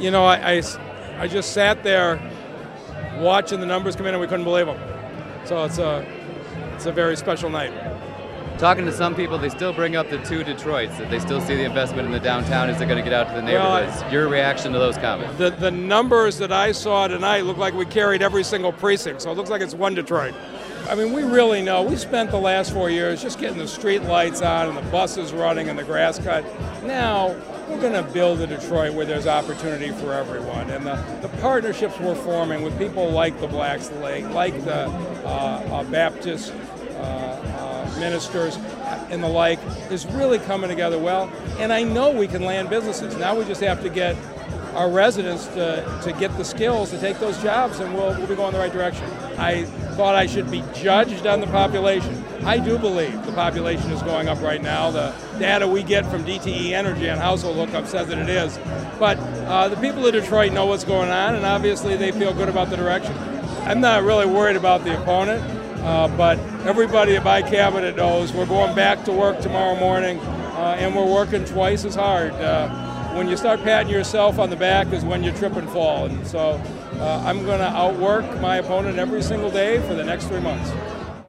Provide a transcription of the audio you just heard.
you know, I, I, I just sat there watching the numbers come in and we couldn't believe them. So it's a, it's a very special night. Talking to some people, they still bring up the two Detroits, that they still see the investment in the downtown as they're going to get out to the Well, neighborhoods. Your reaction to those comments? The, the numbers that I saw tonight look like we carried every single precinct, so it looks like it's one Detroit. I mean, we really know. We spent the last four years just getting the street lights on and the buses running and the grass cut. Now, we're going to build a Detroit where there's opportunity for everyone. And the, the partnerships we're forming with people like the Black Slate, like the uh, uh, Baptist uh, uh, ministers and the like, is really coming together well. And I know we can land businesses. Now we just have to get our residents to, to get the skills to take those jobs, and we'll, we'll be going the right direction. I thought I should be judged on the population. I do believe the population is going up right now. The data we get from DTE Energy on household lookup says that it is. But uh, the people of Detroit know what's going on, and obviously they feel good about the direction. I'm not really worried about the opponent, uh, but everybody at my cabinet knows we're going back to work tomorrow morning, uh, and we're working twice as hard. Uh, when you start patting yourself on the back is when you trip and fall. And so uh, I'm going to outwork my opponent every single day for the next three months.